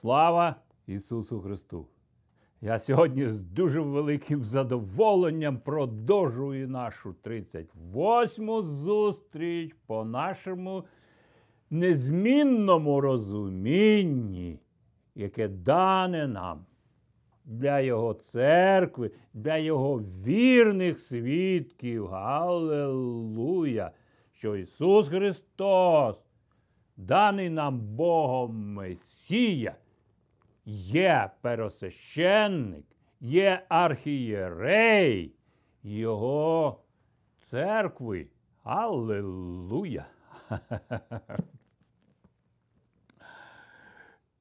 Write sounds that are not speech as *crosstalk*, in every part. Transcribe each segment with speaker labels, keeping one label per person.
Speaker 1: Слава Ісусу Христу! Я сьогодні з дуже великим задоволенням продовжую нашу 38-му зустріч по нашому незмінному розумінні, яке дане нам для Його церкви, для Його вірних свідків. Галилуя! Що Ісус Христос, даний нам Богом Месія, є пересвященник, є архієрей Його церкви. Аллилуйя!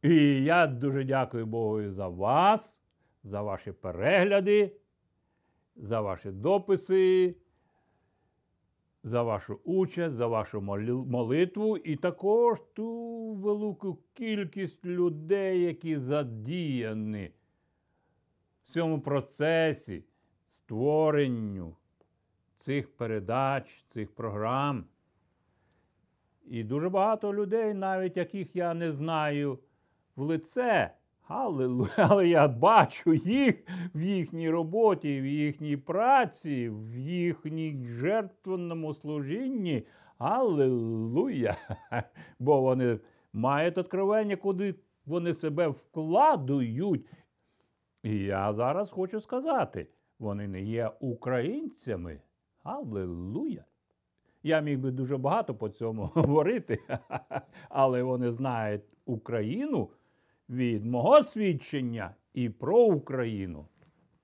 Speaker 1: І я дуже дякую Богу за вас, за ваші перегляди, за ваші дописи, за вашу участь, за вашу молитву і також ту велику кількість людей, які задіяні в цьому процесі створенню цих передач, цих програм. І дуже багато людей, навіть яких я не знаю в лице. *laughs* Але я бачу їх в їхній роботі, в їхній праці, в їхній жертвенному служінні. Аллилуйя! *laughs* Бо вони мають откровення, куди вони себе вкладують. І я зараз хочу сказати, вони не є українцями. Аллилуйя! Я міг би дуже багато по цьому *laughs* говорити, але вони знають Україну від мого свідчення і про Україну.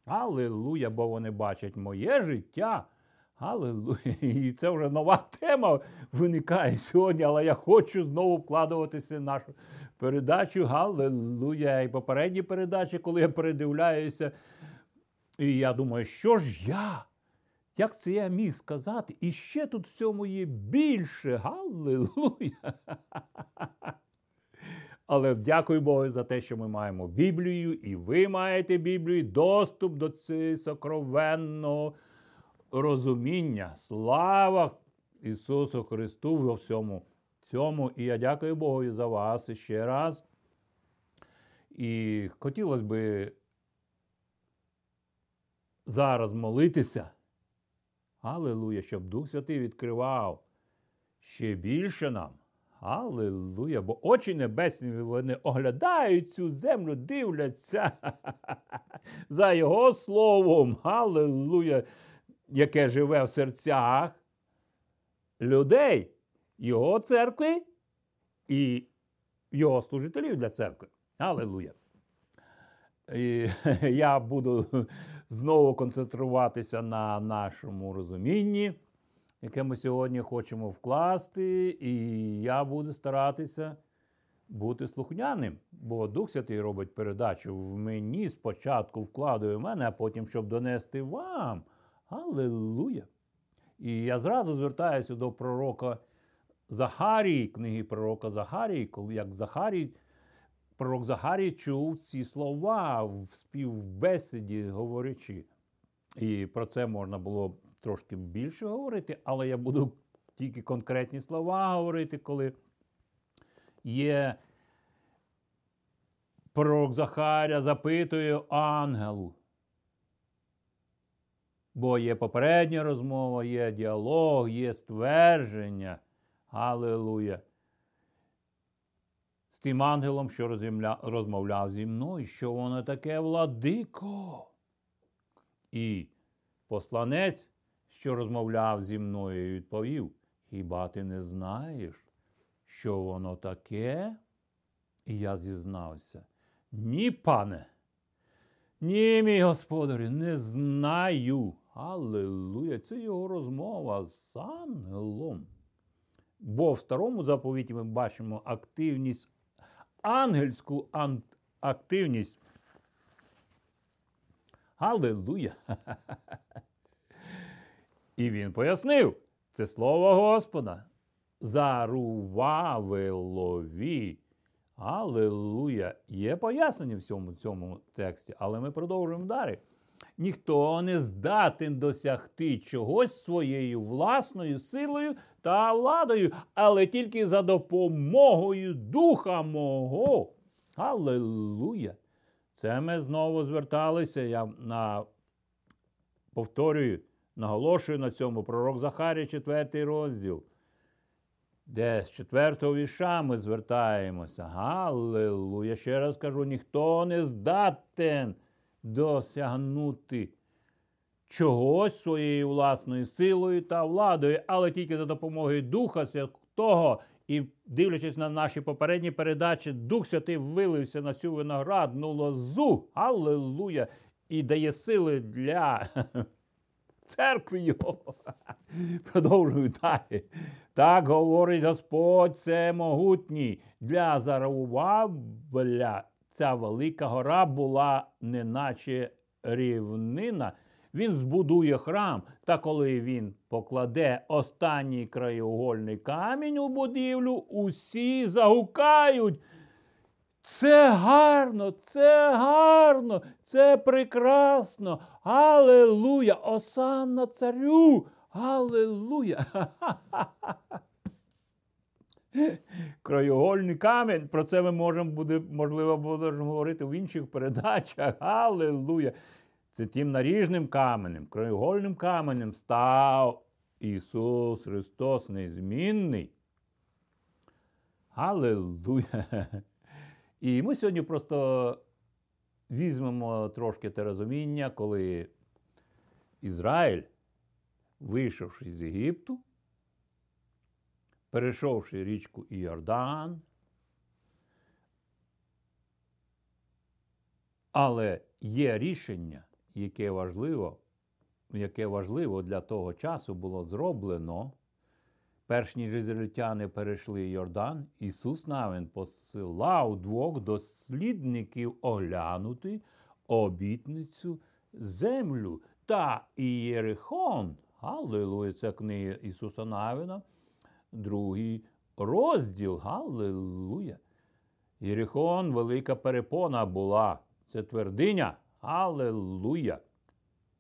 Speaker 1: Аллилуйя, бо вони бачать моє життя. Аллилуйя. І це вже нова тема виникає сьогодні, але я хочу знову вкладуватися в нашу передачу. Галилуя. І попередні передачі, коли я передивляюся, і я думаю, що ж я? Як це я міг сказати? І ще тут в цьому є більше. Галилуя! *laughs* Але дякую Богу за те, що ми маємо Біблію, і ви маєте Біблію, доступ до цього сокровенного розуміння. Слава Ісусу Христу во всьому цьому. І я дякую Богу за вас ще раз. І хотілося би зараз молитися. Аллилуйя, щоб Дух Святий відкривав ще більше нам. Аллилуйя, бо очі небесні вони оглядають цю землю, дивляться *laughs* за Його словом. Аллилуйя, яке живе в серцях людей, Його церкви і Його служителів для церкви. Аллилуйя. І *laughs* Я буду знову концентруватися на нашому розумінні яке ми сьогодні хочемо вкласти, і я буду старатися бути слухняним, бо Дух Святий робить передачу в мені спочатку вкладує в мене, а потім, щоб донести вам. Аллилуйя! І я зразу звертаюся до пророка Захарії, книги пророка Захарії, коли як Захарій, пророк Захарій чув ці слова в співбесіді, говорячи. І про це можна було трошки більше говорити, але я буду тільки конкретні слова говорити, коли є пророк Захаря запитує ангелу. Бо є попередня розмова, є діалог, є ствердження. Аллилуйя. З тим ангелом, що розмовляв зі мною, що воно таке владико. І посланець що розмовляв зі мною, і відповів: Хіба ти не знаєш, що воно таке? І я зізнався. Ні, пане, ні, мій господарю, не знаю. Аллилуйя! Це його розмова з ангелом. Бо в старому заповіті ми бачимо активність, ангельську активність. Аллилуйя! *laughs* І він пояснив це слово Господа. Зарувавелові. Аллилуйя. Є пояснення в цьому цьому тексті, але ми продовжуємо далі. Ніхто не здатен досягти чогось своєю власною силою та владою, але тільки за допомогою Духа мого. Аллилуйя! Це ми знову зверталися. Я на, повторюю, наголошую на цьому пророк Захарія, 4 розділ, де з 4 віша ми звертаємося. Галилуя! Ще раз кажу, ніхто не здатен досягнути чогось своєю власною силою та владою, але тільки за допомогою Духа Святого. І дивлячись на наші попередні передачі, Дух Святий вилився на цю виноградну лозу. Аллилуйя! І дає сили для *laughs* церкви його. *laughs* Продовжую далі. Так говорить Господь, це могутній. Для Зарувабеля ця велика гора була неначе рівнина. Він збудує храм, та коли він покладе останній краєугольний камінь у будівлю, усі загукають. Це гарно, це гарно, це прекрасно. Аллилуйя! Осанна царю! Аллилуйя! *laughs* Краєугольний камінь. Про це ми можемо буде, можливо, будемо говорити в інших передачах. *laughs* Аллилуйя! Це тим наріжним каменем, краєугольним каменем став Ісус Христос незмінний. Аллилуйя! *laughs* І ми сьогодні просто візьмемо трошки те розуміння, коли Ізраїль, вийшовши з Єгипту, перейшовши річку Іордан, але є рішення, яке важливо, яке важливо для того часу було зроблено. Перш ніж ізраїльтяни перейшли Йордан, Ісус навин посилав двох дослідників оглянути обітницю землю та Ієрихон. Галилуя, це книга Ісуса Навина, другий розділ. Галилуя. Єрихон велика перепона була. Це твердиня. Аллилуйя.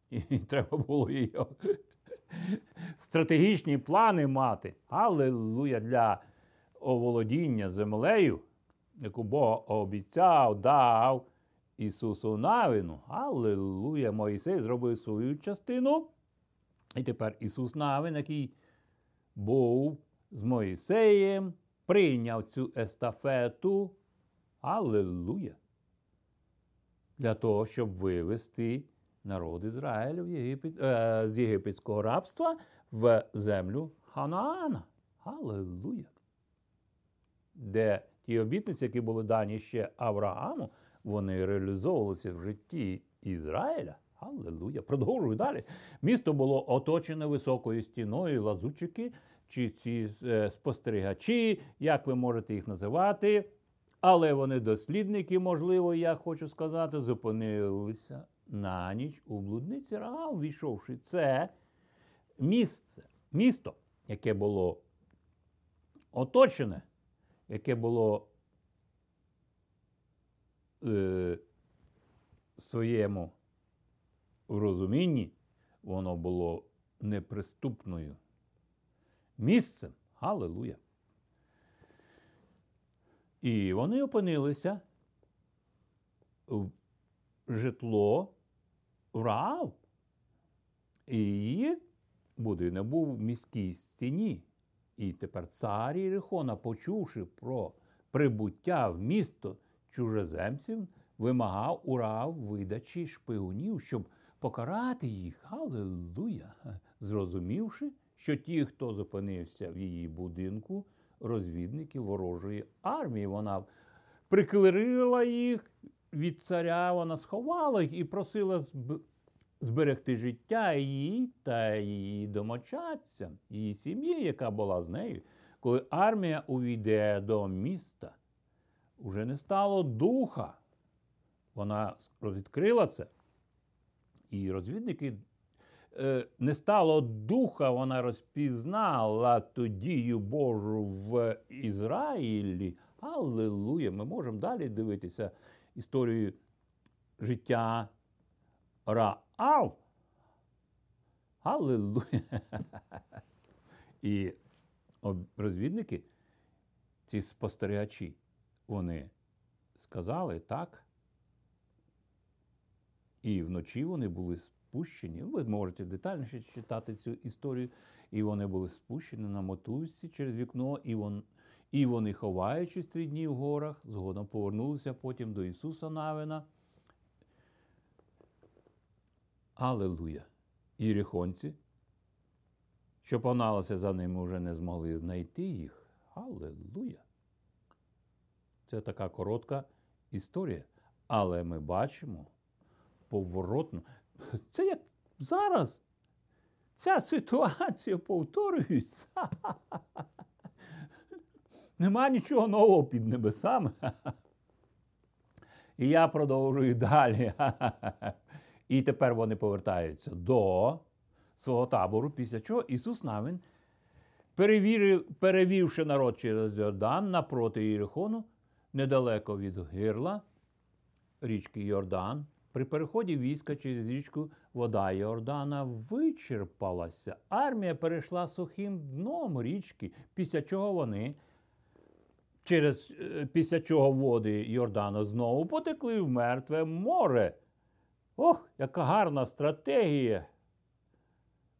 Speaker 1: І треба було її стратегічні плани мати. Аллилуйя для оволодіння землею, яку Бог обіцяв, дав Ісусу Навину. Аллилуйя! Моїсей зробив свою частину. І тепер Ісус Навин, який був з Моїсеєм, прийняв цю естафету. Аллилуйя! Для того, щоб вивести народ Ізраїлю Єгипет, е, з єгипетського рабства в землю Ханаана. Аллилуйя! Де ті обітниці, які були дані ще Аврааму, вони реалізовувалися в житті Ізраїля. Аллилуйя! Продовжую далі. Місто було оточене високою стіною, лазучики чи ці е, спостерігачі, як ви можете їх називати. Але вони дослідники, можливо, я хочу сказати, зупинилися на ніч у блудниці Раав, війшовши. Це місце, місто, яке було оточене, яке було е, своєму розумінні, воно було неприступною місцем. Галилуя! І вони опинилися в житло Раав. І її будинок був в міській стіні. І тепер цар Єрихона, почувши про прибуття в місто чужеземців, вимагав у Раав видачі шпигунів, щоб покарати їх. Аллилуйя! Зрозумівши, що ті, хто зупинився в її будинку, розвідники ворожої армії, вона приклерила їх від царя, вона сховала їх і просила зберегти життя її та її домочадцям, її сім'ї, яка була з нею. Коли армія увійде до міста, вже не стало духа. Вона відкрила це. І розвідники е, не стало духа, вона розпізнала тодію Божу в Ізраїлі. Аллилуйя! Ми можемо далі дивитися історію життя Раав. Аллилуйя! І розвідники, ці спостерігачі, вони сказали так. І вночі вони були спущені. Ви можете детальніше читати цю історію. І вони були спущені на мотузці через вікно, і, вон, і вони, ховаючись три дні в горах, згодом повернулися потім до Ісуса Навина. Аллилуйя! Ірихонці, що погналися за ними, вже не змогли знайти їх. Аллилуйя! Це така коротка історія. Але ми бачимо поворотно. Це як зараз. Ця ситуація повторюється. *laughs* Нема нічого нового під небесами. *laughs* І я продовжую далі. *laughs* І тепер вони повертаються до свого табору, після чого Ісус Навин, перевівши народ через Йордан напроти Єрихону, недалеко від гирла річки Йордан, при переході війська через річку вода Йордана вичерпалася. Армія перейшла сухим дном річки, після чого вони, через, е, після чого води Йордану знову потекли в мертве море. Ох, яка гарна стратегія.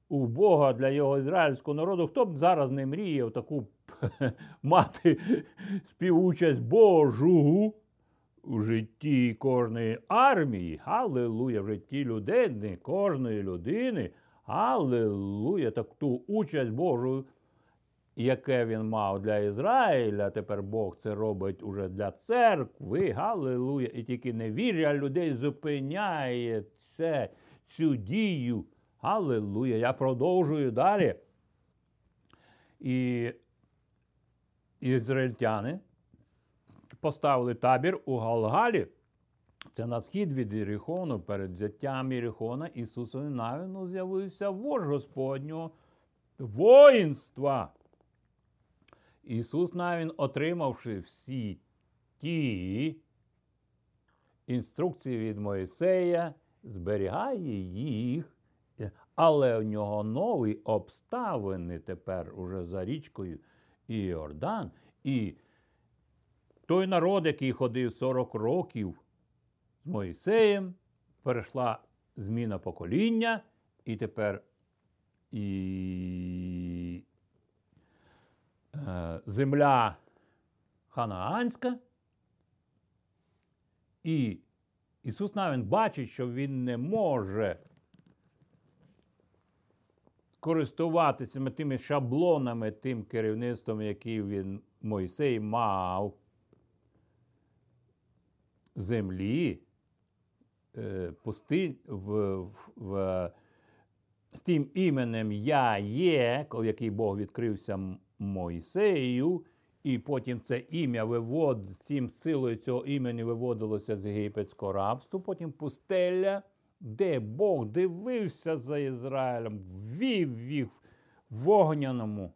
Speaker 1: У Бога для його ізраїльського народу. Хто б зараз не мріяв таку *laughs* мати співучасть Божу у житті кожної армії, Аллилуйя, в житті людини, кожної людини, Аллилуйя, так ту участь Божу, яке він мав для Ізраїля, тепер Бог це робить уже для церкви, Галилуя, і тільки невір'я людей зупиняє це, цю дію. Аллилуйя. Я продовжую далі. І ізраїльтяни поставили табір у Галгалі. Це на схід від Ірихону, перед взяттям Ірихона Ісусові навіну з'явився вож Господнього воїнства. Ісус навін, отримавши всі ті інструкції від Моїсея, зберігає їх, але у нього нові обставини тепер уже за річкою Іордан. І той народ, який ходив 40 років з Моїсеєм, перейшла зміна покоління, і тепер і земля ханаанська. І Ісус навіть бачить, що Він не може користуватися тими шаблонами, тим керівництвом, який він Мойсей мав землі, е, пусти в, в, в, з тим іменем Я є, який Бог відкрився Мойсею, і потім це ім'я вивод, всім силою цього імені виводилося з єгипетського рабства, потім пустеля, де Бог дивився за Ізраїлем, ввів їх в вогняному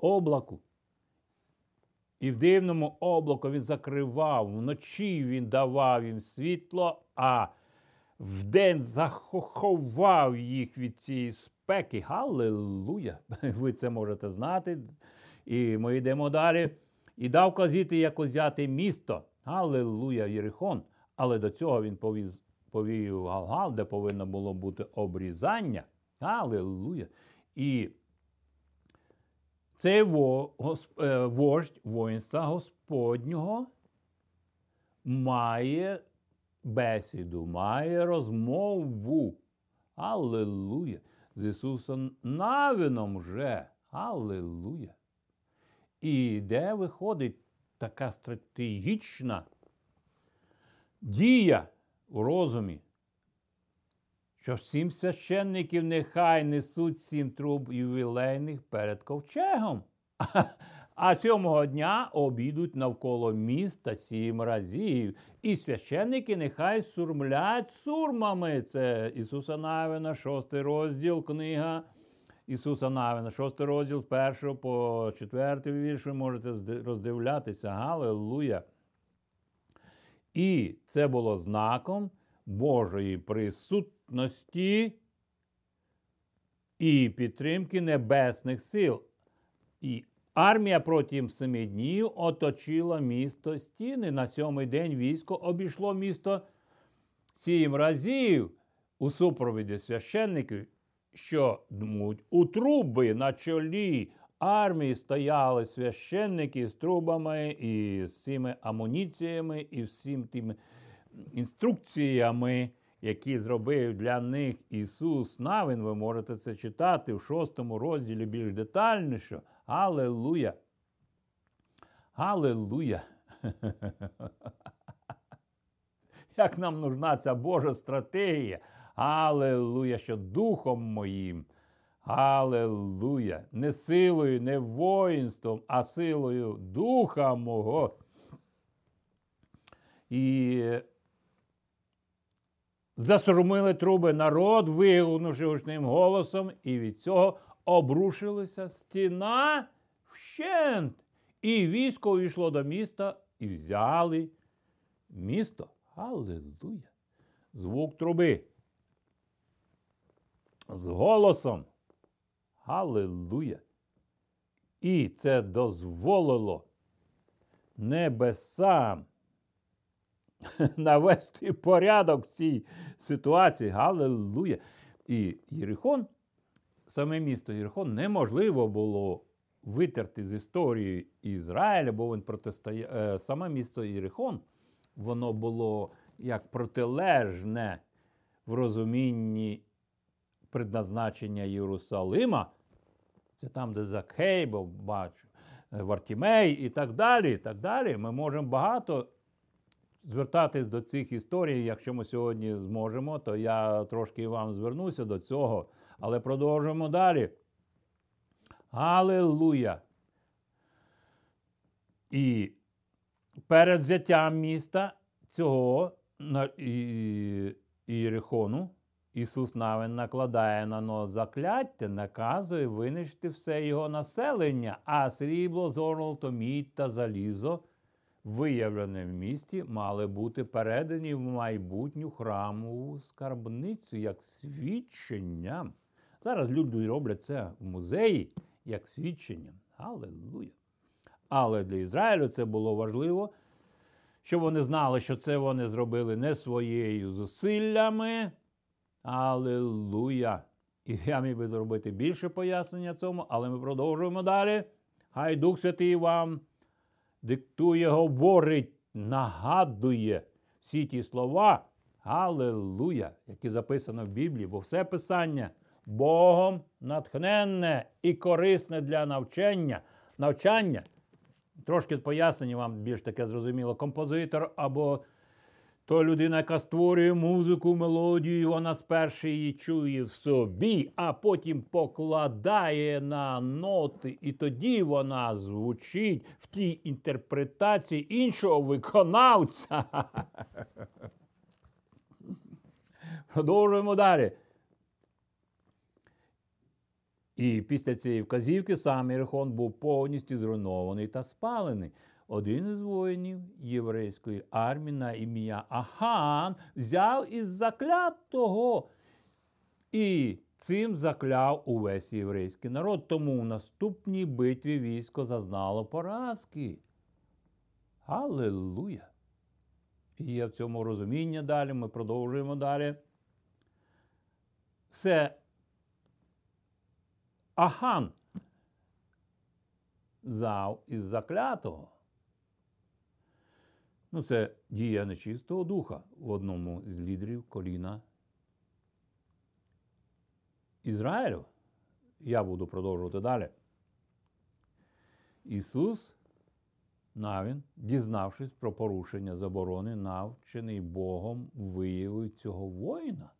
Speaker 1: облаку. І в дивному облаку він закривав, вночі він давав їм світло, а вдень заховав їх від цієї спеки. Галилуя! *laughs* Ви це можете знати. І ми йдемо далі. І дав казіти, як узяти місто. Галилуя, Єрихон. Але до цього він повів, повів Галгал, де повинно було бути обрізання. Галилуя. І цей е, вождь воїнства Господнього має бесіду, має розмову. Аллилуйя! З Ісусом Навином вже. Аллилуйя! І де виходить така стратегічна дія у розумі, що сім священників нехай несуть сім труб ювілейних перед ковчегом. А сьомого дня обійдуть навколо міста сім разів. І священники нехай сурмлять сурмами. Це Ісуса Навина, шостий розділ, книга Ісуса Навина, шостий розділ з першого по четвертий вірш, ви можете роздивлятися. Галилуя! І це було знаком Божої присутності і підтримки небесних сил. І Армія протягом семи днів оточила місто стіни. На сьомий день військо обійшло місто сім разів у супровіді священників, що дмуть у труби на чолі армії стояли священники з трубами і з цими амуніціями, і всім тими інструкціями, які зробив для них Ісус Навин. Ви можете це читати в шостому розділі більш детальніше. Аллилуйя! Аллилуйя! *laughs* Як нам нужна ця Божа стратегія? Аллилуйя, що духом моїм. Аллилуйя! Не силою, не воїнством, а силою духа мого. І засурмили труби народ, вигукнувши гучним голосом, і від цього обрушилася стіна вщент. І військо увійшло до міста і взяли місто. Аллилуйя! Звук труби. З голосом. Аллилуйя! І це дозволило небесам *laughs* навести порядок в цій ситуації. Галилуя! І Єрихон, саме місто Єрихон, неможливо було витерти з історії Ізраїля, бо він протистоя... Е, саме місто Єрихон, воно було як протилежне в розумінні предназначення Єрусалима. Це там, де Закхей, бо бачу, е, Вартімей і так далі. і так далі. Ми можемо багато звертатись до цих історій. Якщо ми сьогодні зможемо, то я трошки вам звернуся до цього. Але продовжуємо далі. Аллилуйя! І перед взяттям міста цього Ієрихону Ісус Навин накладає на нос закляття, наказує винищити все його населення, а срібло, золото, мідь та залізо виявлене в місті, мали бути передані в майбутню храмову скарбницю як свідчення. Зараз люди роблять це в музеї як свідчення. Аллилуйя! Але для Ізраїлю це було важливо, щоб вони знали, що це вони зробили не своєю зусиллями. Аллилуйя! І я міг би зробити більше пояснення цьому, але ми продовжуємо далі. Хай Дух Святий вам диктує, говорить, нагадує всі ті слова, Аллилуйя, які записано в Біблії, бо все писання Богом натхненне і корисне для навчання. навчання. Трошки пояснення вам більш таке зрозуміло. Композитор або то людина, яка створює музику, мелодію, вона спершу її чує в собі, а потім покладає на ноти, і тоді вона звучить в тій інтерпретації іншого виконавця. *laughs* Продовжуємо далі. І після цієї вказівки сам Єрихон був повністю зруйнований та спалений один із воїнів єврейської армії на ім'я Ахан взяв із заклятого і цим закляв увесь єврейський народ. Тому в наступній битві військо зазнало поразки. Аллилуйя! І є в цьому розуміння далі, ми продовжуємо далі. Все Ахан зав із заклятого. Ну, це дія нечистого духа в одному з лідерів коліна Ізраїлю. Я буду продовжувати далі. Ісус Навін, дізнавшись про порушення заборони, навчений Богом, виявив цього воїна.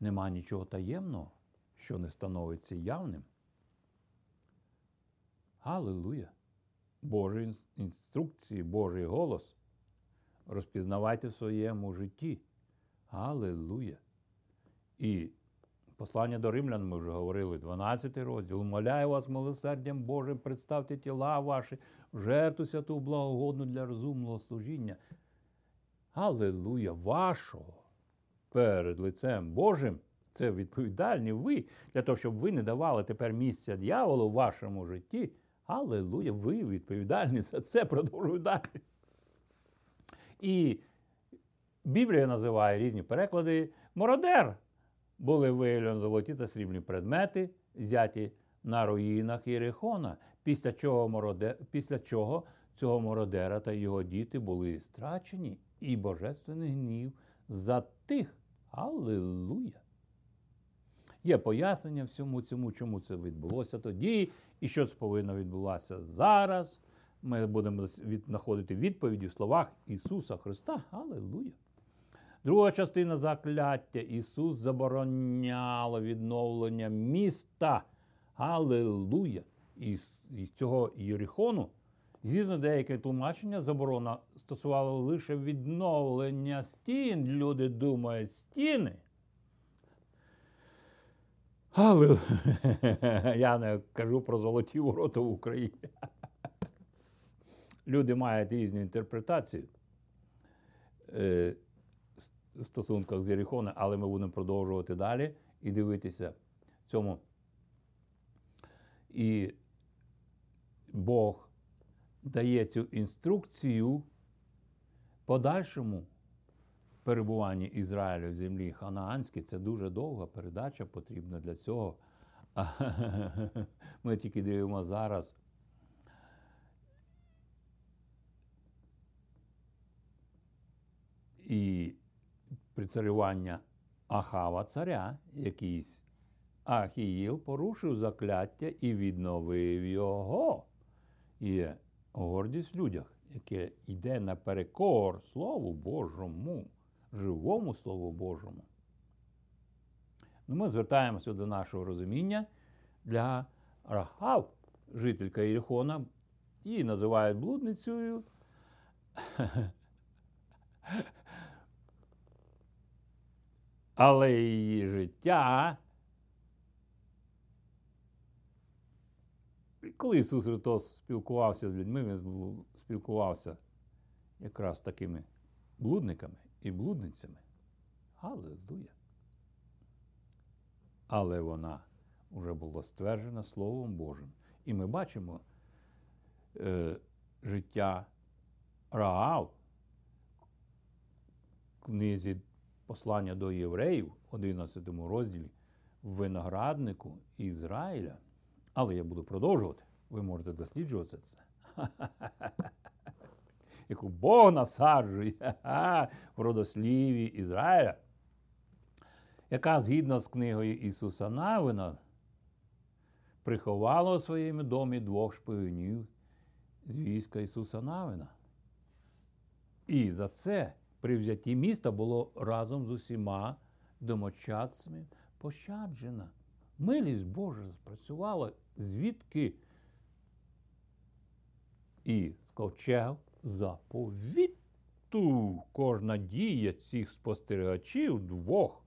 Speaker 1: Нема нічого таємного, що не становиться явним. Аллилуйя! Божі інструкції, Божий голос розпізнавайте в своєму житті. Аллилуйя! І послання до римлян ми вже говорили, 12 розділ. Умоляю вас, милосердям Божим, представте тіла ваші, жертву святу благогодну для розумного служіння. Аллилуйя! Вашого перед лицем Божим. Це відповідальні ви для того, щоб ви не давали тепер місця дьяволу в вашому житті. Аллилуйя, ви відповідальні за це, продовжую далі. І Біблія називає різні переклади. Мородер були виявлені золоті та срібні предмети, взяті на руїнах Єрихона, після чого, мороде... після чого цього мородера та його діти були страчені, і божественний гнів затих. Аллилуйя! Є пояснення всьому цьому, чому це відбулося тоді, і що це повинно відбулося зараз. Ми будемо знаходити відповіді в словах Ісуса Христа. Аллилуйя! Друга частина закляття. Ісус забороняло відновлення міста. Аллилуйя! І цього Єрихону, згідно деяке тлумачення, заборона стосувала лише відновлення стін. Люди думають, стіни. Але *laughs* я не кажу про золоті ворота в Україні. *laughs* Люди мають різні інтерпретації е, в стосунках з Єрихоном, але ми будемо продовжувати далі і дивитися цьому. І Бог дає цю інструкцію подальшому перебуванні Ізраїлю в землі Ханаанській. Це дуже довга передача потрібна для цього. *laughs* Ми тільки дивимося зараз. І прицарювання Ахава царя, якийсь Ахіїл порушив закляття і відновив його. Є гордість в людях, яке йде наперекор Слову Божому, живому Слову Божому. Ну, Ми звертаємося до нашого розуміння для Рахав, жителька Єрихона, її називають блудницею. *laughs* Але її життя Коли Ісус Христос спілкувався з людьми, Він спілкувався якраз такими блудниками і блудницями. Аллилуйя! Але вона вже була стверджена Словом Божим. І ми бачимо е, життя Раав в книзі послання до євреїв, 11 розділі, винограднику Ізраїля. Але я буду продовжувати. Ви можете досліджувати це. *laughs* Яку Бог насаджує в родосліві Ізраїля, яка згідно з книгою Ісуса Навина приховала у своєму домі двох шпигунів з війська Ісуса Навина. І за це при взятті міста було разом з усіма домочадцями пощаджена. Милість Божа спрацювала звідки і з ковчег заповіту. Кожна дія цих спостерігачів двох,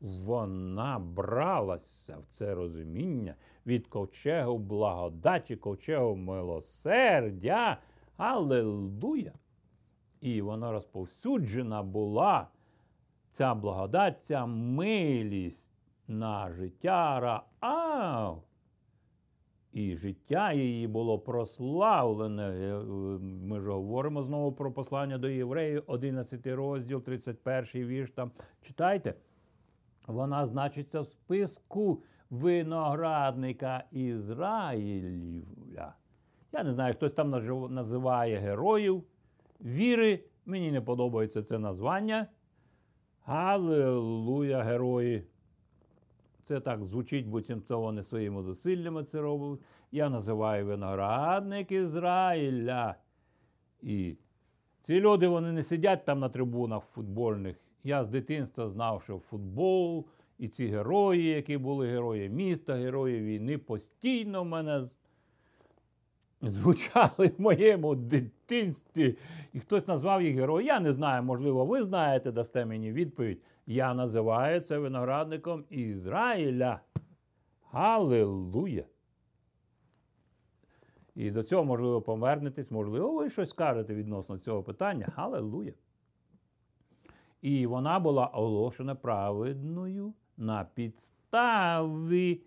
Speaker 1: вона бралася в це розуміння від ковчегу благодаті, ковчегу милосердя. Аллилуйя! І вона розповсюджена була, ця благодать, ця милість на життя Раав і життя її було прославлене. Е, ми ж говоримо знову про послання до євреїв, 11 розділ, 31 вірш. Там читайте. Вона значиться в списку виноградника Ізраїля. Я не знаю, хтось там називає героїв віри. Мені не подобається це названня. Аллилуйя, герої це так звучить, буцімто вони своїми зусиллями це роблять. Я називаю виноградник Ізраїля. І ці люди вони не сидять там на трибунах футбольних. Я з дитинства знав, що футбол і ці герої, які були герої міста, герої війни, постійно в мене звучали в моєму дитинстві. І хтось назвав їх героєм. Я не знаю, можливо, ви знаєте, дасте мені відповідь. Я називаю це виноградником Ізраїля. Галилуя! І до цього, можливо, повернетесь, можливо, ви щось скажете відносно цього питання. Галилуя! І вона була оголошена праведною на підставі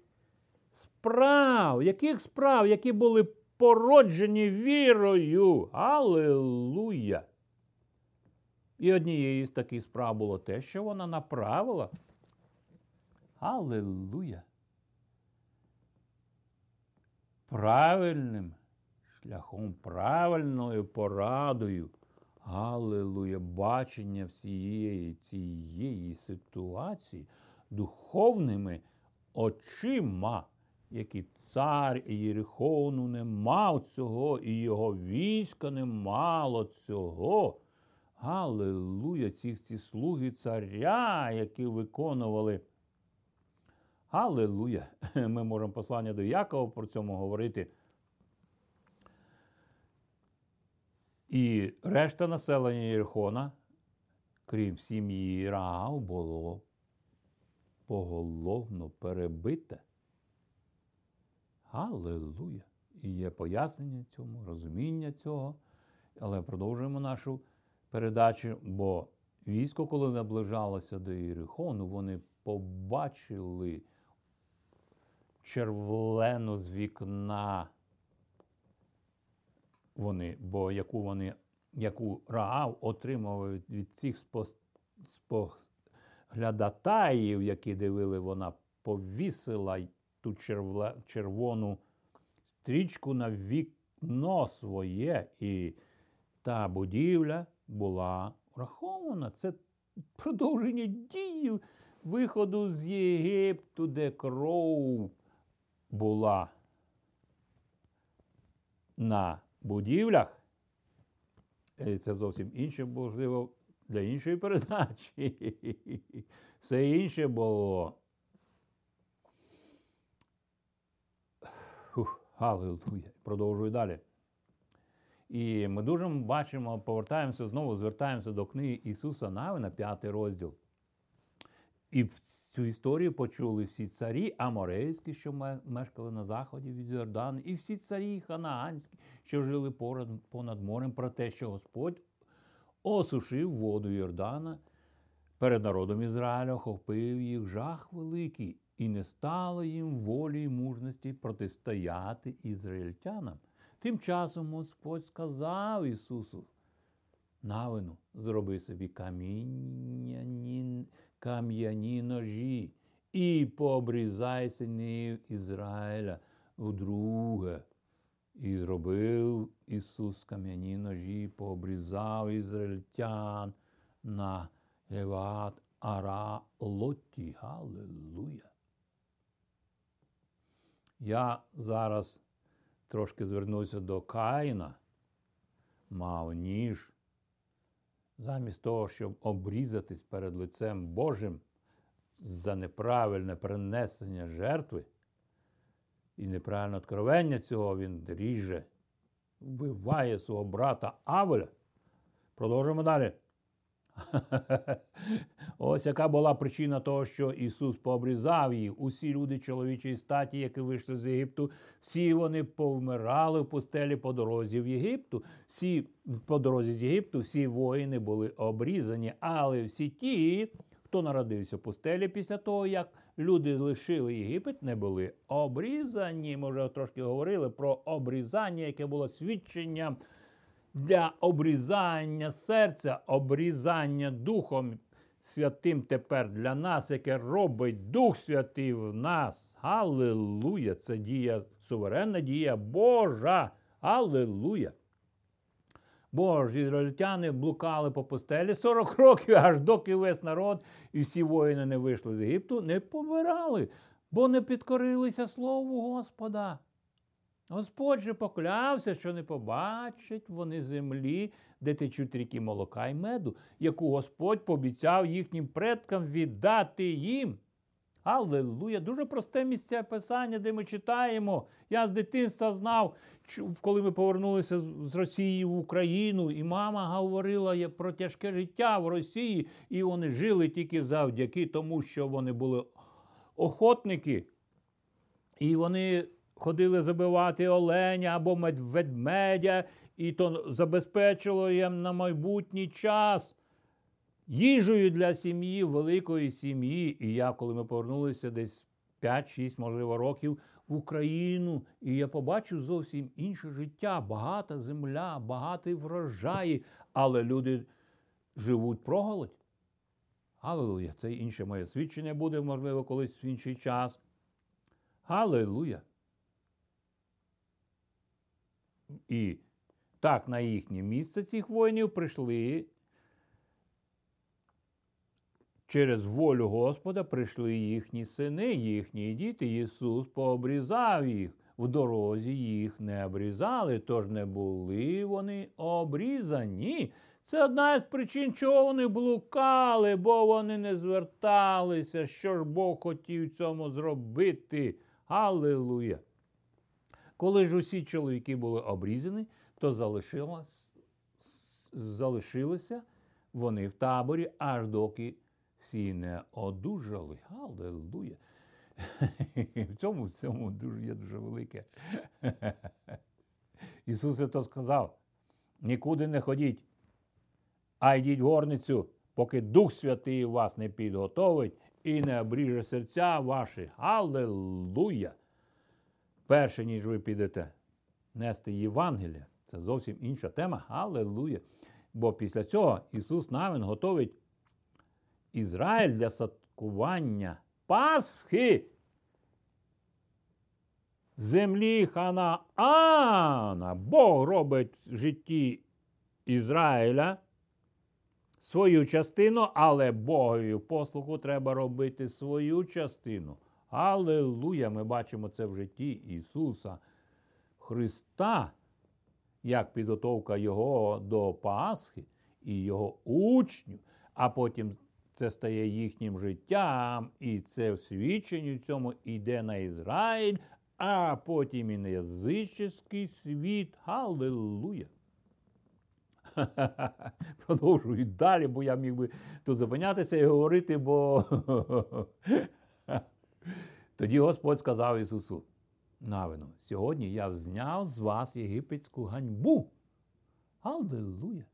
Speaker 1: справ. Яких справ, які були породжені вірою. Аллилуйя! І однією з таких справ було те, що вона направила. Аллилуйя! Правильним шляхом, правильною порадою. Аллилуйя, бачення всієї цієї ситуації духовними очима, які цар Єрихону не мав цього, і його війська не мало цього. Аллилуйя, ці, ці слуги царя, які виконували. Аллилуйя. *laughs* Ми можемо послання до Якова про цьому говорити. І решта населення Єрихона, крім сім'ї Раав, було поголовно перебите. Аллилуйя! І є пояснення цьому, розуміння цього. Але продовжуємо нашу передачу, бо військо, коли наближалося до Єрихону, вони побачили червлену з вікна вони, бо яку вони, яку Раав отримав від цих споглядатаїв, які дивили, вона повісила ту червле, червону стрічку на вікно своє, і та будівля була врахована. Це продовження дії виходу з Єгипту, де кров була на будівлях. І це зовсім інше, можливо, для іншої передачі. *laughs* Все інше було. Фух, Аллилуйя. *laughs* Продовжую далі. І ми дуже бачимо, повертаємося знову, звертаємося до книги Ісуса Навина, п'ятий розділ. І в цю історію почули всі царі аморейські, що мешкали на заході від Йордану, і всі царі ханаанські, що жили понад морем, про те, що Господь осушив воду Йордана перед народом Ізраїля, охопив їх жах великий, і не стало їм волі й мужності протистояти ізраїльтянам. Тим часом Господь сказав Ісусу, навину, зроби собі кам'яні ножі і пообрізай синів Ізраїля вдруге. І зробив Ісус кам'яні ножі, пообрізав ізраїльтян на Геват Ара Лоті. Галилуя. Я зараз трошки звернуся до Каїна, мав ніж замість того, щоб обрізатись перед лицем Божим за неправильне принесення жертви і неправильне откровення цього, він ріже, вбиває свого брата Авеля. Продовжуємо далі. *laughs* Ось яка була причина того, що Ісус пообрізав їх. Усі люди чоловічої статі, які вийшли з Єгипту, всі вони повмирали в пустелі по дорозі в Єгипту. Всі по дорозі з Єгипту, всі воїни були обрізані, але всі ті, хто народився в пустелі після того, як люди лишили Єгипет, не були обрізані. Ми вже трошки говорили про обрізання, яке було свідченням для обрізання серця, обрізання Духом Святим тепер для нас, яке робить Дух Святий в нас. Аллилуйя! Це дія, суверенна дія Божа. Аллилуйя! Бо ж ізраїльтяни блукали по пустелі 40 років, аж доки весь народ і всі воїни не вийшли з Єгипту, не помирали, бо не підкорилися Слову Господа. Господь же поклявся, що не побачать вони землі, де течуть ріки молока й меду, яку Господь пообіцяв їхнім предкам віддати їм. Аллилуйя! Дуже просте місце писання, де ми читаємо. Я з дитинства знав, коли ми повернулися з Росії в Україну, і мама говорила про тяжке життя в Росії, і вони жили тільки завдяки тому, що вони були охотники. І вони ходили забивати оленя або ведмедя, і то забезпечило їм на майбутній час їжею для сім'ї, великої сім'ї. І я, коли ми повернулися десь 5-6, можливо, років, в Україну, і я побачив зовсім інше життя, багата земля, багаті врожаї, але люди живуть проголодь. Галилуя! Це інше моє свідчення буде, можливо, колись в інший час. Галилуя! І так на їхнє місце цих воїнів прийшли. Через волю Господа прийшли їхні сини, їхні діти. Ісус пообрізав їх. В дорозі їх не обрізали, тож не були вони обрізані. Це одна з причин, чого вони блукали, бо вони не зверталися. Що ж Бог хотів цьому зробити? Аллилуйя! Коли ж усі чоловіки були обрізані, то залишилися вони в таборі, аж доки всі не одужали. Аллилуйя! В цьому в цьому дуже є дуже велике. Ісус то сказав: нікуди не ходіть, а йдіть в горницю, поки Дух Святий вас не підготовить і не обріже серця ваші. Аллилуйя! Перше, ніж ви підете нести Євангелія, це зовсім інша тема. Аллилуйя! Бо після цього Ісус навин готовить Ізраїль для садкування Пасхи. Землі Ханаана. Бог робить в житті Ізраїля свою частину, але Богові послуху треба робити свою частину. Аллилуйя! Ми бачимо це в житті Ісуса Христа, як підготовка Його до Пасхи і Його учнів, а потім це стає їхнім життям, і це в свідченні цьому йде на Ізраїль, а потім і на язичний світ. Галилуя! *laughs* Продовжую далі, бо я міг би тут зупинятися і говорити, бо *laughs* тоді Господь сказав Ісусу навину, сьогодні я зняв з вас єгипетську ганьбу. Аллилуйя!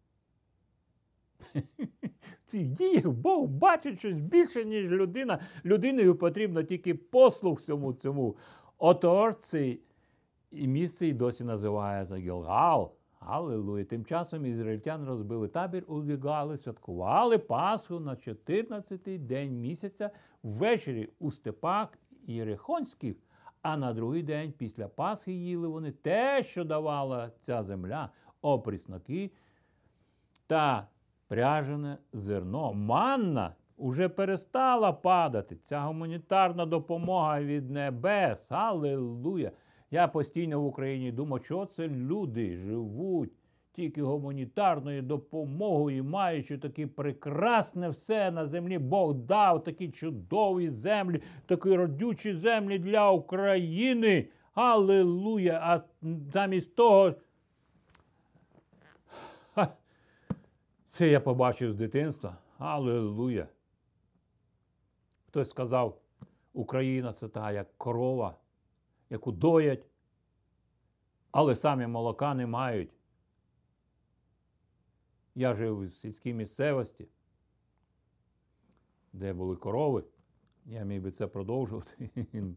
Speaker 1: В цих діях Бог бачить щось більше, ніж людина. Людиною потрібно тільки послух всьому цьому. Отож, це і місце і досі називається Гілгал. Аллилуйя. Тим часом ізраїльтяни розбили табір у Гігали, святкували Пасху на 14-й день місяця ввечері у степах Єрихонських, а на другий день після Пасхи їли вони те, що давала ця земля, опрісноки та пряжене зерно. Манна уже перестала падати. Ця гуманітарна допомога від небес. Аллилуйя! Я постійно в Україні думав, що це люди живуть тільки гуманітарною допомогою, маючи таке прекрасне все на землі. Бог дав такі чудові землі, такі родючі землі для України. Аллилуйя! А замість того. Це я побачив з дитинства. Аллилуйя! Хтось сказав, Україна це та як корова яку доять, але самі молока не мають. Я жив в сільській місцевості, де були корови. Я міг би це продовжувати. *laughs*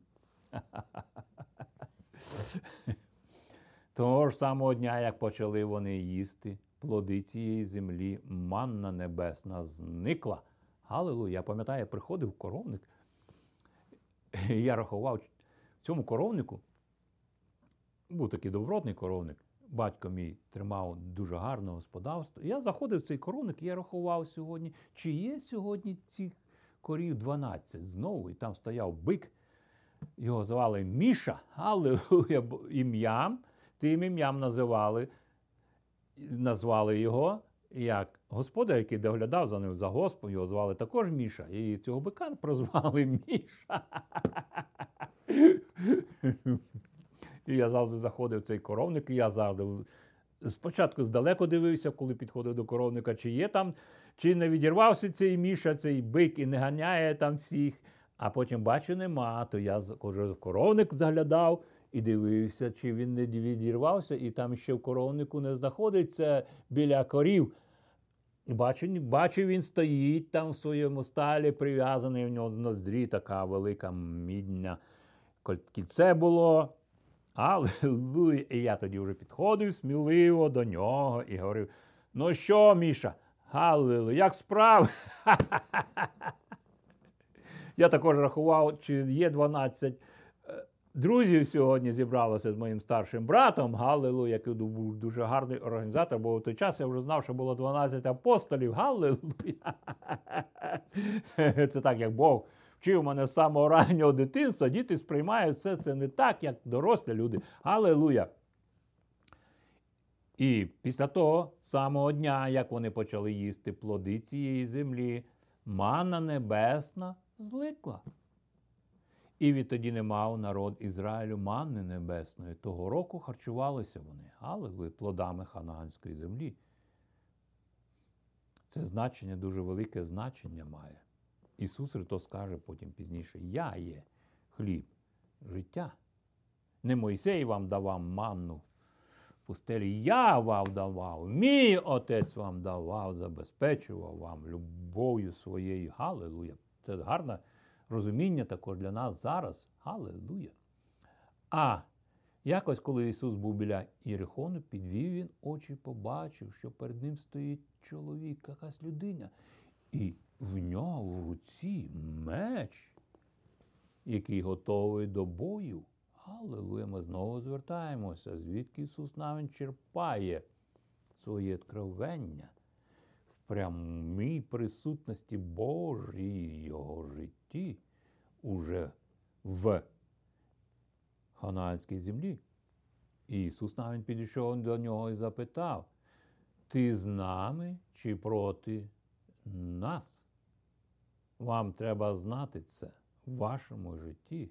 Speaker 1: Того ж самого дня, як почали вони їсти плоди цієї землі, манна небесна зникла. Галилуя! Я пам'ятаю, я приходив коровник, я рахував цьому коровнику був такий добротний коровник. Батько мій тримав дуже гарне господарство. Я заходив в цей коровник, я рахував сьогодні, чи є сьогодні цих корів 12 знову, і там стояв бик. Його звали Міша, але *laughs* ім'ям, тим ім'ям називали, назвали його як господар, який доглядав за ним за Господом, його звали також Міша. І цього бика прозвали *laughs* Міша. І я завжди заходив в цей коровник, і я завжди спочатку здалеку дивився, коли підходив до коровника, чи є там, чи не відірвався цей міша, цей бик і не ганяє там всіх. А потім бачу, нема. То я в коровник заглядав і дивився, чи він не відірвався, і там ще в коровнику не знаходиться біля корів. Бачу, бачу, він стоїть там в своєму сталі, прив'язаний в нього ноздрі, така велика мідня кільце було. Аллилуйя. *laughs* І я тоді вже підходив сміливо до нього і говорив: ну що, Міша, Аллилуйя, як справи? *laughs* Я також рахував, чи є 12 е, друзів сьогодні зібралося з моїм старшим братом Галилуя, який був дуже гарний організатор, бо в той час я вже знав, що було 12 апостолів. Галилуя! *laughs* Це так, як Бог вчив мене з самого раннього дитинства. Діти сприймають все це не так, як дорослі люди. Галилуя! І після того самого дня, як вони почали їсти плоди цієї землі, манна небесна зликла. І відтоді не мав народ Ізраїлю манни небесної. Того року харчувалися вони, але плодами ханаанської землі. Це значення дуже велике значення має. Ісус Христос скаже потім пізніше: Я є хліб життя. Не Мойсей вам давав манну пустелі, я вам давав, мій отець вам давав, забезпечував вам любов'ю своєю. Галилуя! Це гарне розуміння також для нас зараз. Галилуя! А якось, коли Ісус був біля Єрихону, підвів він очі, побачив, що перед ним стоїть чоловік, якась людина. І в нього в руці меч, який готовий до бою. Аллилуйя, ми знову звертаємося, звідки Ісус навіть черпає своє откровення в прямій присутності Божій його житті уже в Ханаанській землі. І Ісус навіть підійшов до нього і запитав: Ти з нами чи проти нас? Вам треба знати це в вашому житті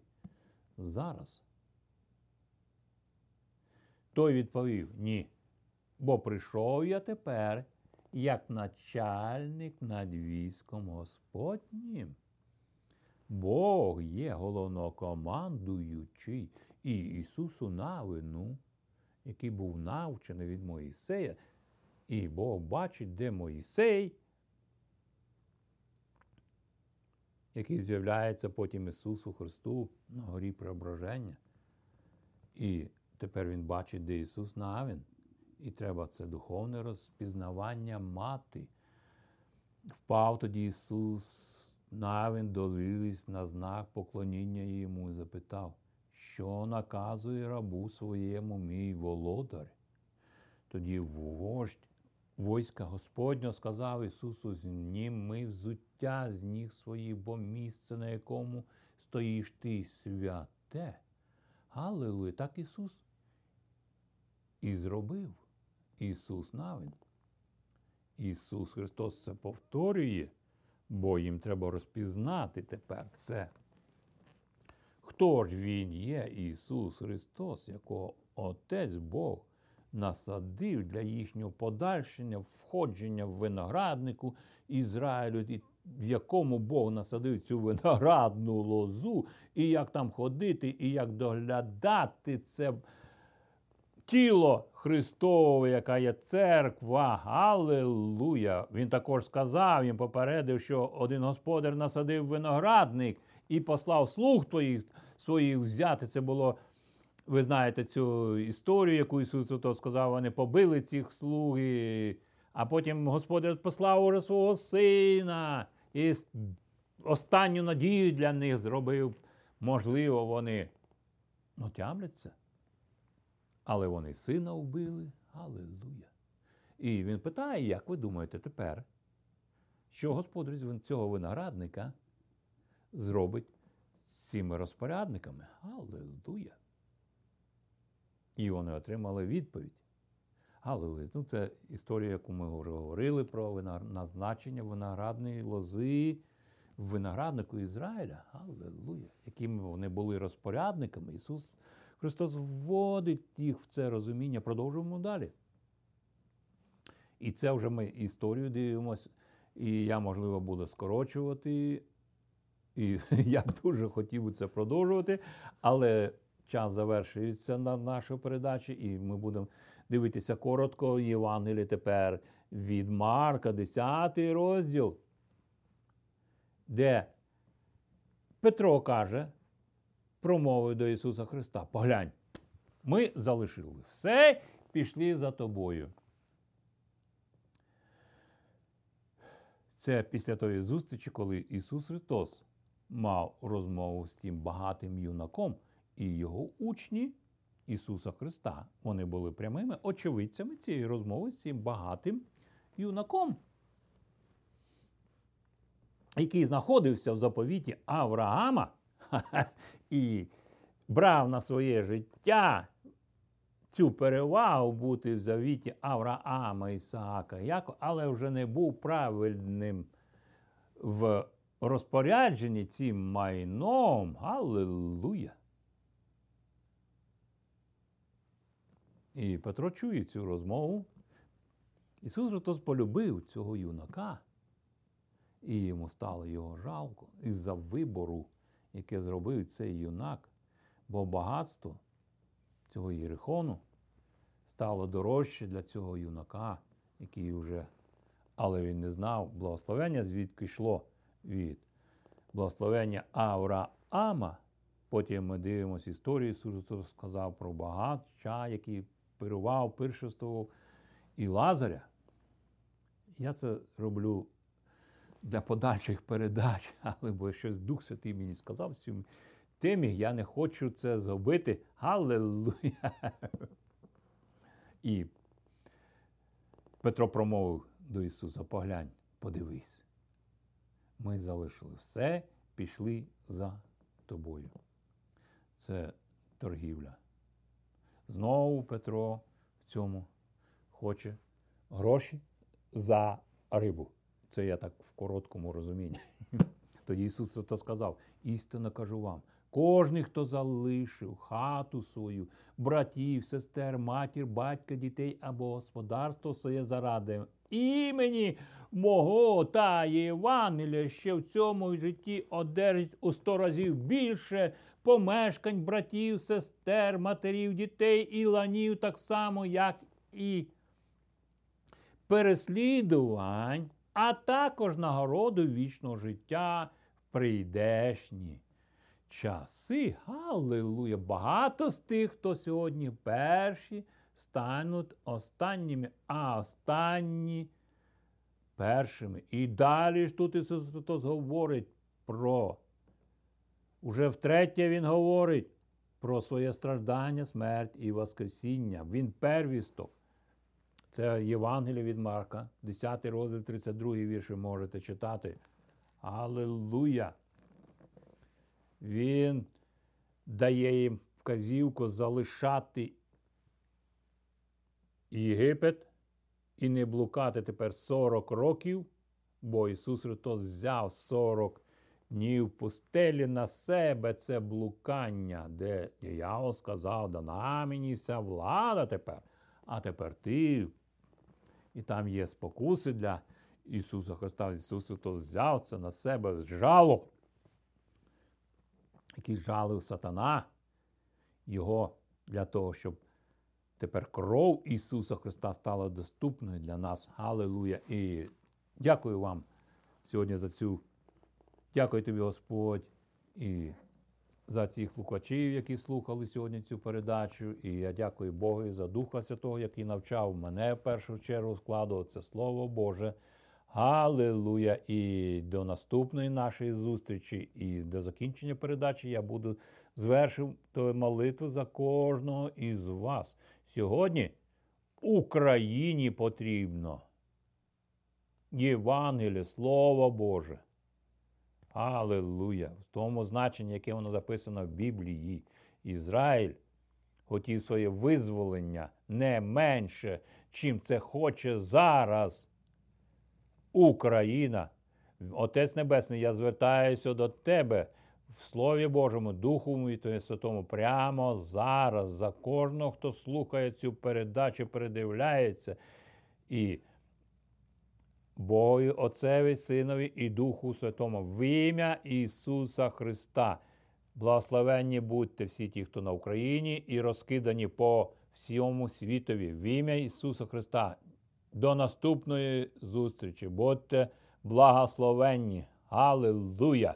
Speaker 1: зараз. Той відповів ні. Бо прийшов я тепер як начальник над військом Господнім. Бог є головнокомандуючий і Ісусу Навину, який був навчений від Моїсея, і Бог бачить, де Моїсей, який з'являється потім Ісусу Христу на горі Преображення. І тепер Він бачить, де Ісус Навин. І треба це духовне розпізнавання мати. Впав тоді Ісус навин долились на знак поклоніння йому і запитав, що наказує рабу своєму мій володар. Тоді вождь войська Господнього сказав Ісусу, зніми взуття з ніг своїх, бо місце, на якому стоїш ти святе. Аллилуйя, так Ісус і зробив. Ісус навин. Ісус Христос це повторює, бо їм треба розпізнати тепер це. Хто ж Він є, Ісус Христос, якого Отець Бог насадив для їхнього подальшення, входження в винограднику Ізраїлю, в якому Бог насадив цю виноградну лозу, і як там ходити, і як доглядати це тіло Христове, яка є церква. Галилуя! Він також сказав, він попередив, що один господар насадив виноградник і послав слуг твоїх своїх взяти. Це було. Ви знаєте цю історію, яку Ісус то сказав, вони побили цих слуги, а потім Господь послав уже свого сина і останню надію для них зробив. Можливо, вони ну, тямляться. Але вони сина вбили. Аллилуйя. І він питає, як ви думаєте тепер, що господар цього виноградника зробить з цими розпорядниками? Аллилуйя. І вони отримали відповідь. Аллилуйя. Ну, це історія, яку ми говорили про назначення виноградної лози винограднику Ізраїля. Аллилуйя. Якими вони були розпорядниками. Ісус Христос вводить їх в це розуміння, продовжуємо далі. І це вже ми історію дивимося, і я, можливо, буду скорочувати. І *laughs* я б дуже хотів би це продовжувати, але час завершується на нашій передачі, і ми будемо дивитися коротко Євангеліє тепер від Марка, 10 розділ, де Петро каже, промовив до Ісуса Христа: Поглянь, ми залишили все, пішли за тобою. Це після тої зустрічі, коли Ісус Христос мав розмову з тим багатим юнаком і його учні Ісуса Христа. Вони були прямими очевидцями цієї розмови з цим багатим юнаком, який знаходився в заповіті Авраама *laughs* і брав на своє життя цю перевагу бути в завіті Авраама, Ісаака, Яко, але вже не був правильним в розпорядженні цим майном. Галилуя! І Петро чує цю розмову. Ісус Христос полюбив цього юнака, і йому стало його жалко із-за вибору, яке зробив цей юнак, бо багатство цього Єрихону стало дорожче для цього юнака, який вже, але він не знав благословення, звідки йшло від благословення Авраама. Потім ми дивимося історію, Ісус сказав про багача, який пирував, пиршествував і Лазаря. Я це роблю для подальших передач, *laughs* але бо щось Дух Святий мені сказав в цьому темі, я не хочу це зробити. Галилуя! І Петро промовив до Ісуса: поглянь, подивись. Ми залишили все, пішли за тобою. Це торгівля. Знову Петро в цьому хоче гроші за рибу. Це я так в короткому розумінні. *laughs* Тоді Ісус то сказав: істинно кажу вам, кожний, хто залишив хату свою, братів, сестер, матір, батька, дітей або господарство своє заради імені мого та Євангелія, ще в цьому житті одержить у сто разів більше помешкань братів, сестер, матерів, дітей і ланів, так само, як і переслідувань, а також нагороду вічного життя в прийдешні часи. Галилуя! Багато з тих, хто сьогодні перші, стануть останніми, а останні першими. І далі ж тут Ісус Христос говорить про Уже втретє Він говорить про своє страждання, смерть і Воскресіння. Він первісток. Це Євангеліє від Марка, 10 розділ, 32 вірш ви можете читати. Аллилуйя! Він дає їм вказівку залишати Єгипет і не блукати тепер 40 років, бо Ісус Христос взяв 40 ні в пустелі на себе це блукання, де диявол сказав, дана мені вся влада тепер, а тепер ти. І там є спокуси для Ісуса Христа. Ісус Христос взяв це на себе жало, який жалив сатана Його для того, щоб тепер кров Ісуса Христа стала доступною для нас. Галилуя! І дякую вам сьогодні за цю. Дякую тобі, Господь, і за цих слухачів, які слухали сьогодні цю передачу. І я дякую Богу за Духа Святого, який навчав мене в першу чергу складувати Слово Боже. Галилуя! І до наступної нашої зустрічі, і до закінчення передачі я буду звершувати молитву за кожного із вас. Сьогодні Україні потрібно. Євангеліє, Слово Боже. Аллилуйя! В тому значенні, яке воно записано в Біблії. Ізраїль хотів своє визволення не менше, чим це хоче зараз. Україна. Отець Небесний, я звертаюся до Тебе в Слові Божому, Духу і Святому, прямо зараз, за кожного, хто слухає цю передачу, передивляється. І Богу Отцеві, Синові і Духу Святому, в ім'я Ісуса Христа. Благословенні будьте всі ті, хто на Україні, і розкидані по всьому світові. В ім'я Ісуса Христа. До наступної зустрічі. Будьте благословенні. Аллилуйя!